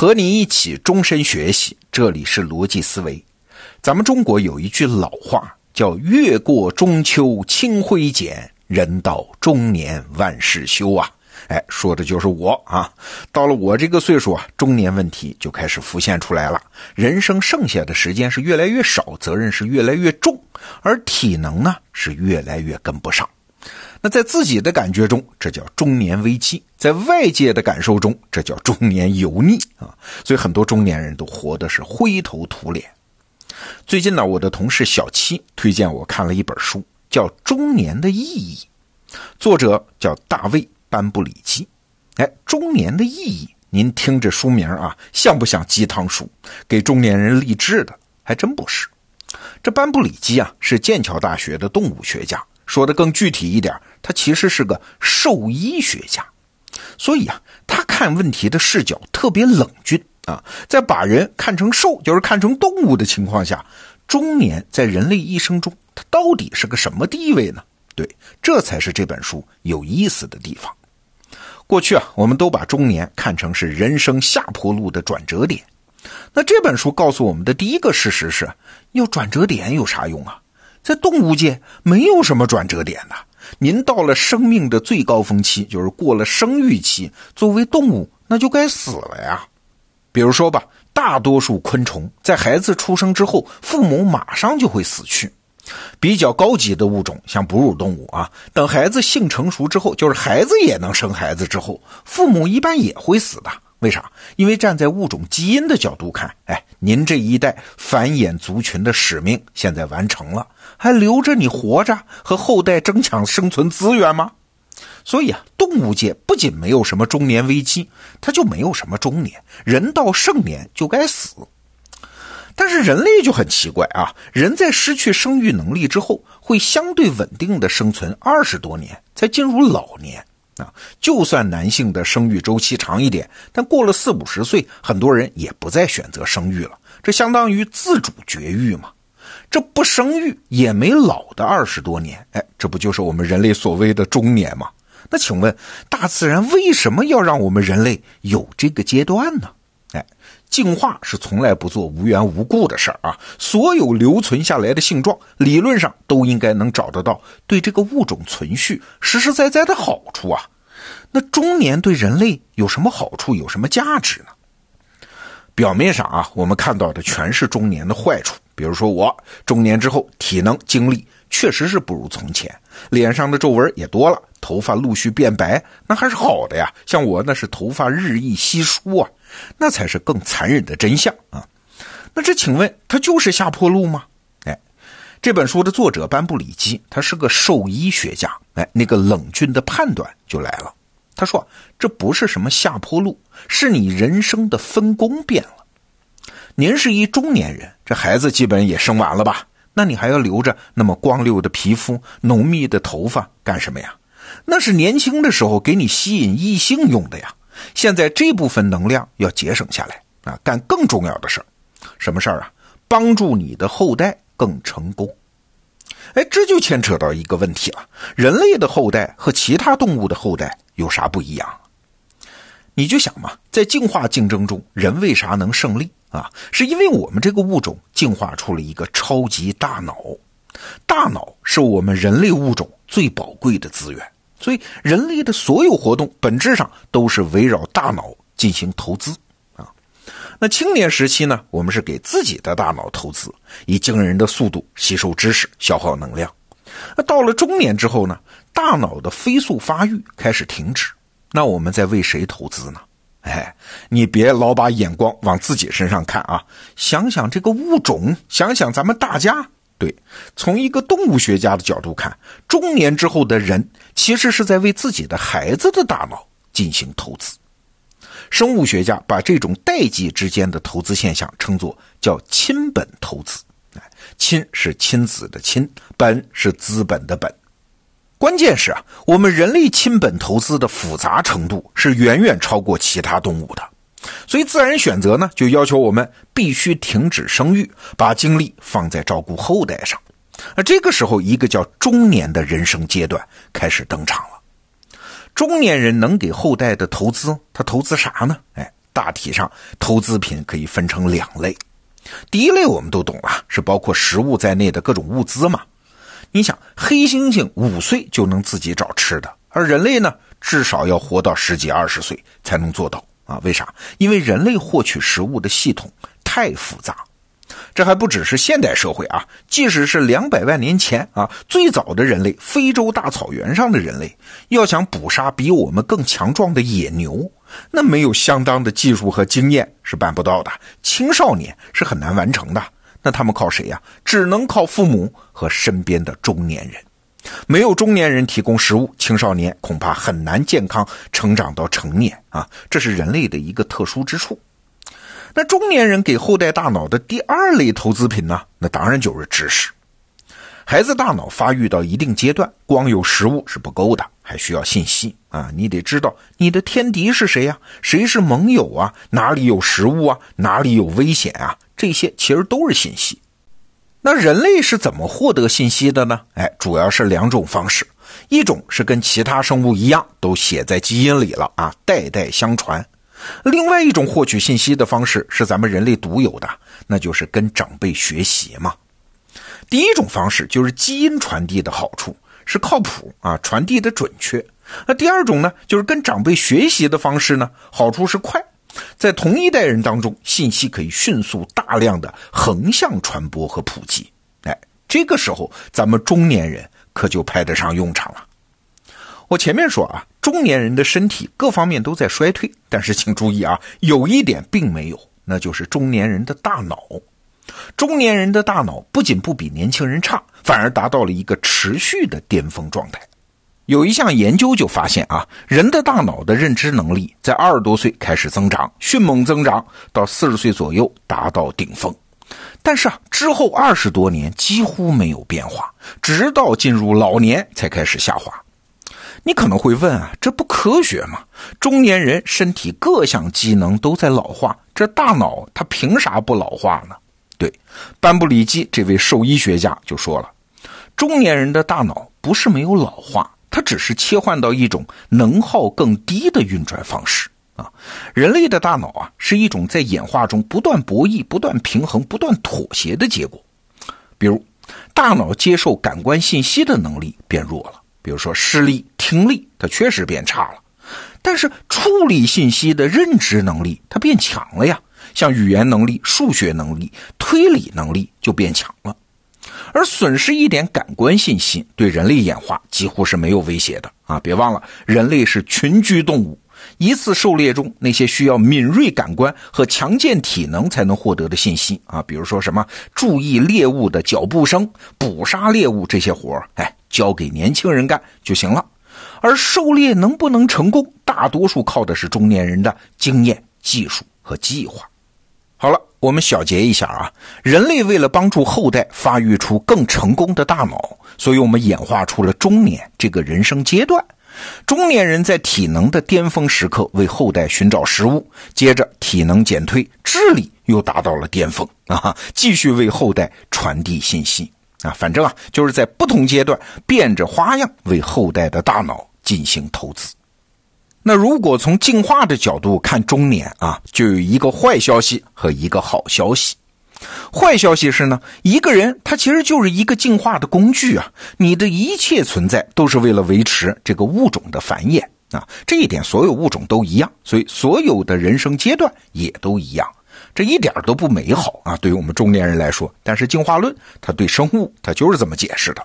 和你一起终身学习，这里是逻辑思维。咱们中国有一句老话叫“月过中秋清辉减，人到中年万事休”啊。哎，说的就是我啊！到了我这个岁数啊，中年问题就开始浮现出来了。人生剩下的时间是越来越少，责任是越来越重，而体能呢是越来越跟不上。那在自己的感觉中，这叫中年危机；在外界的感受中，这叫中年油腻啊！所以很多中年人都活的是灰头土脸。最近呢，我的同事小七推荐我看了一本书，叫《中年的意义》，作者叫大卫。班布里基，哎，中年的意义，您听这书名啊，像不像鸡汤书？给中年人励志的？还真不是。这班布里基啊，是剑桥大学的动物学家。说的更具体一点，他其实是个兽医学家。所以啊，他看问题的视角特别冷峻啊。在把人看成兽，就是看成动物的情况下，中年在人类一生中，他到底是个什么地位呢？对，这才是这本书有意思的地方。过去啊，我们都把中年看成是人生下坡路的转折点。那这本书告诉我们的第一个事实是：要转折点有啥用啊？在动物界没有什么转折点的。您到了生命的最高峰期，就是过了生育期，作为动物那就该死了呀。比如说吧，大多数昆虫在孩子出生之后，父母马上就会死去。比较高级的物种，像哺乳动物啊，等孩子性成熟之后，就是孩子也能生孩子之后，父母一般也会死的。为啥？因为站在物种基因的角度看，哎，您这一代繁衍族群的使命现在完成了，还留着你活着和后代争抢生存资源吗？所以啊，动物界不仅没有什么中年危机，它就没有什么中年人到盛年就该死。但是人类就很奇怪啊，人在失去生育能力之后，会相对稳定的生存二十多年，才进入老年啊。就算男性的生育周期长一点，但过了四五十岁，很多人也不再选择生育了，这相当于自主绝育嘛。这不生育也没老的二十多年，哎，这不就是我们人类所谓的中年吗？那请问，大自然为什么要让我们人类有这个阶段呢？哎。进化是从来不做无缘无故的事儿啊！所有留存下来的性状，理论上都应该能找得到对这个物种存续实实在在的好处啊。那中年对人类有什么好处，有什么价值呢？表面上啊，我们看到的全是中年的坏处，比如说我中年之后体能精力确实是不如从前，脸上的皱纹也多了，头发陆续变白，那还是好的呀。像我那是头发日益稀疏啊。那才是更残忍的真相啊！那这请问他就是下坡路吗？哎，这本书的作者班布里基他是个兽医学家，哎，那个冷峻的判断就来了。他说这不是什么下坡路，是你人生的分工变了。您是一中年人，这孩子基本也生完了吧？那你还要留着那么光溜的皮肤、浓密的头发干什么呀？那是年轻的时候给你吸引异性用的呀。现在这部分能量要节省下来啊，干更重要的事儿。什么事儿啊？帮助你的后代更成功。哎，这就牵扯到一个问题了：人类的后代和其他动物的后代有啥不一样？你就想嘛，在进化竞争中，人为啥能胜利啊？是因为我们这个物种进化出了一个超级大脑，大脑是我们人类物种最宝贵的资源。所以，人类的所有活动本质上都是围绕大脑进行投资啊。那青年时期呢，我们是给自己的大脑投资，以惊人的速度吸收知识、消耗能量。那到了中年之后呢，大脑的飞速发育开始停止，那我们在为谁投资呢？哎，你别老把眼光往自己身上看啊，想想这个物种，想想咱们大家。对，从一个动物学家的角度看，中年之后的人其实是在为自己的孩子的大脑进行投资。生物学家把这种代际之间的投资现象称作叫亲本投资。亲是亲子的亲，本是资本的本。关键是啊，我们人类亲本投资的复杂程度是远远超过其他动物的。所以，自然选择呢，就要求我们必须停止生育，把精力放在照顾后代上。那这个时候，一个叫中年的人生阶段开始登场了。中年人能给后代的投资，他投资啥呢？哎，大体上投资品可以分成两类。第一类我们都懂了，是包括食物在内的各种物资嘛。你想，黑猩猩五岁就能自己找吃的，而人类呢，至少要活到十几二十岁才能做到啊？为啥？因为人类获取食物的系统太复杂。这还不只是现代社会啊，即使是两百万年前啊，最早的人类，非洲大草原上的人类，要想捕杀比我们更强壮的野牛，那没有相当的技术和经验是办不到的。青少年是很难完成的。那他们靠谁呀？只能靠父母和身边的中年人。没有中年人提供食物，青少年恐怕很难健康成长到成年啊！这是人类的一个特殊之处。那中年人给后代大脑的第二类投资品呢？那当然就是知识。孩子大脑发育到一定阶段，光有食物是不够的，还需要信息啊！你得知道你的天敌是谁呀？谁是盟友啊？哪里有食物啊？哪里有危险啊？这些其实都是信息。那人类是怎么获得信息的呢？哎，主要是两种方式，一种是跟其他生物一样，都写在基因里了啊，代代相传。另外一种获取信息的方式是咱们人类独有的，那就是跟长辈学习嘛。第一种方式就是基因传递的好处是靠谱啊，传递的准确。那第二种呢，就是跟长辈学习的方式呢，好处是快，在同一代人当中，信息可以迅速大量的横向传播和普及。哎，这个时候咱们中年人可就派得上用场了。我前面说啊，中年人的身体各方面都在衰退，但是请注意啊，有一点并没有，那就是中年人的大脑。中年人的大脑不仅不比年轻人差，反而达到了一个持续的巅峰状态。有一项研究就发现啊，人的大脑的认知能力在二十多岁开始增长，迅猛增长，到四十岁左右达到顶峰，但是啊，之后二十多年几乎没有变化，直到进入老年才开始下滑。你可能会问啊，这不科学吗？中年人身体各项机能都在老化，这大脑它凭啥不老化呢？对，班布里基这位兽医学家就说了，中年人的大脑不是没有老化，它只是切换到一种能耗更低的运转方式啊。人类的大脑啊，是一种在演化中不断博弈、不断平衡、不断妥协的结果。比如，大脑接受感官信息的能力变弱了。比如说视力、听力，它确实变差了，但是处理信息的认知能力它变强了呀，像语言能力、数学能力、推理能力就变强了。而损失一点感官信息，对人类演化几乎是没有威胁的啊！别忘了，人类是群居动物，一次狩猎中那些需要敏锐感官和强健体能才能获得的信息啊，比如说什么注意猎物的脚步声、捕杀猎物这些活儿，哎。交给年轻人干就行了，而狩猎能不能成功，大多数靠的是中年人的经验、技术和计划。好了，我们小结一下啊，人类为了帮助后代发育出更成功的大脑，所以我们演化出了中年这个人生阶段。中年人在体能的巅峰时刻为后代寻找食物，接着体能减退，智力又达到了巅峰啊，继续为后代传递信息。啊，反正啊，就是在不同阶段变着花样为后代的大脑进行投资。那如果从进化的角度看中年啊，就有一个坏消息和一个好消息。坏消息是呢，一个人他其实就是一个进化的工具啊，你的一切存在都是为了维持这个物种的繁衍啊，这一点所有物种都一样，所以所有的人生阶段也都一样。这一点都不美好啊！对于我们中年人来说，但是进化论它对生物它就是这么解释的。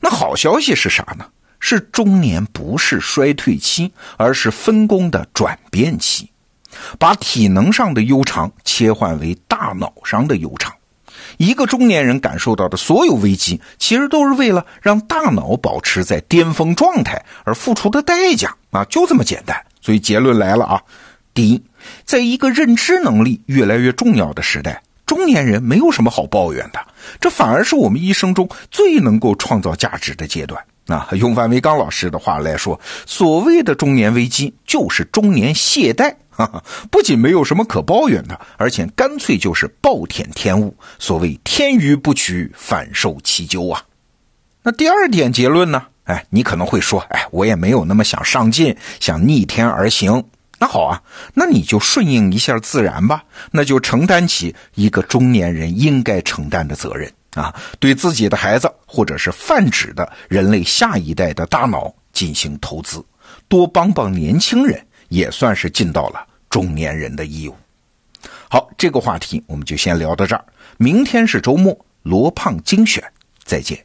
那好消息是啥呢？是中年不是衰退期，而是分工的转变期，把体能上的悠长切换为大脑上的悠长。一个中年人感受到的所有危机，其实都是为了让大脑保持在巅峰状态而付出的代价啊！就这么简单。所以结论来了啊！第一。在一个认知能力越来越重要的时代，中年人没有什么好抱怨的，这反而是我们一生中最能够创造价值的阶段。啊，用范维刚老师的话来说，所谓的中年危机就是中年懈怠，哈哈，不仅没有什么可抱怨的，而且干脆就是暴殄天物。所谓天予不取，反受其咎啊。那第二点结论呢？哎，你可能会说，哎，我也没有那么想上进，想逆天而行。那好啊，那你就顺应一下自然吧，那就承担起一个中年人应该承担的责任啊，对自己的孩子或者是泛指的人类下一代的大脑进行投资，多帮帮年轻人，也算是尽到了中年人的义务。好，这个话题我们就先聊到这儿，明天是周末，罗胖精选，再见。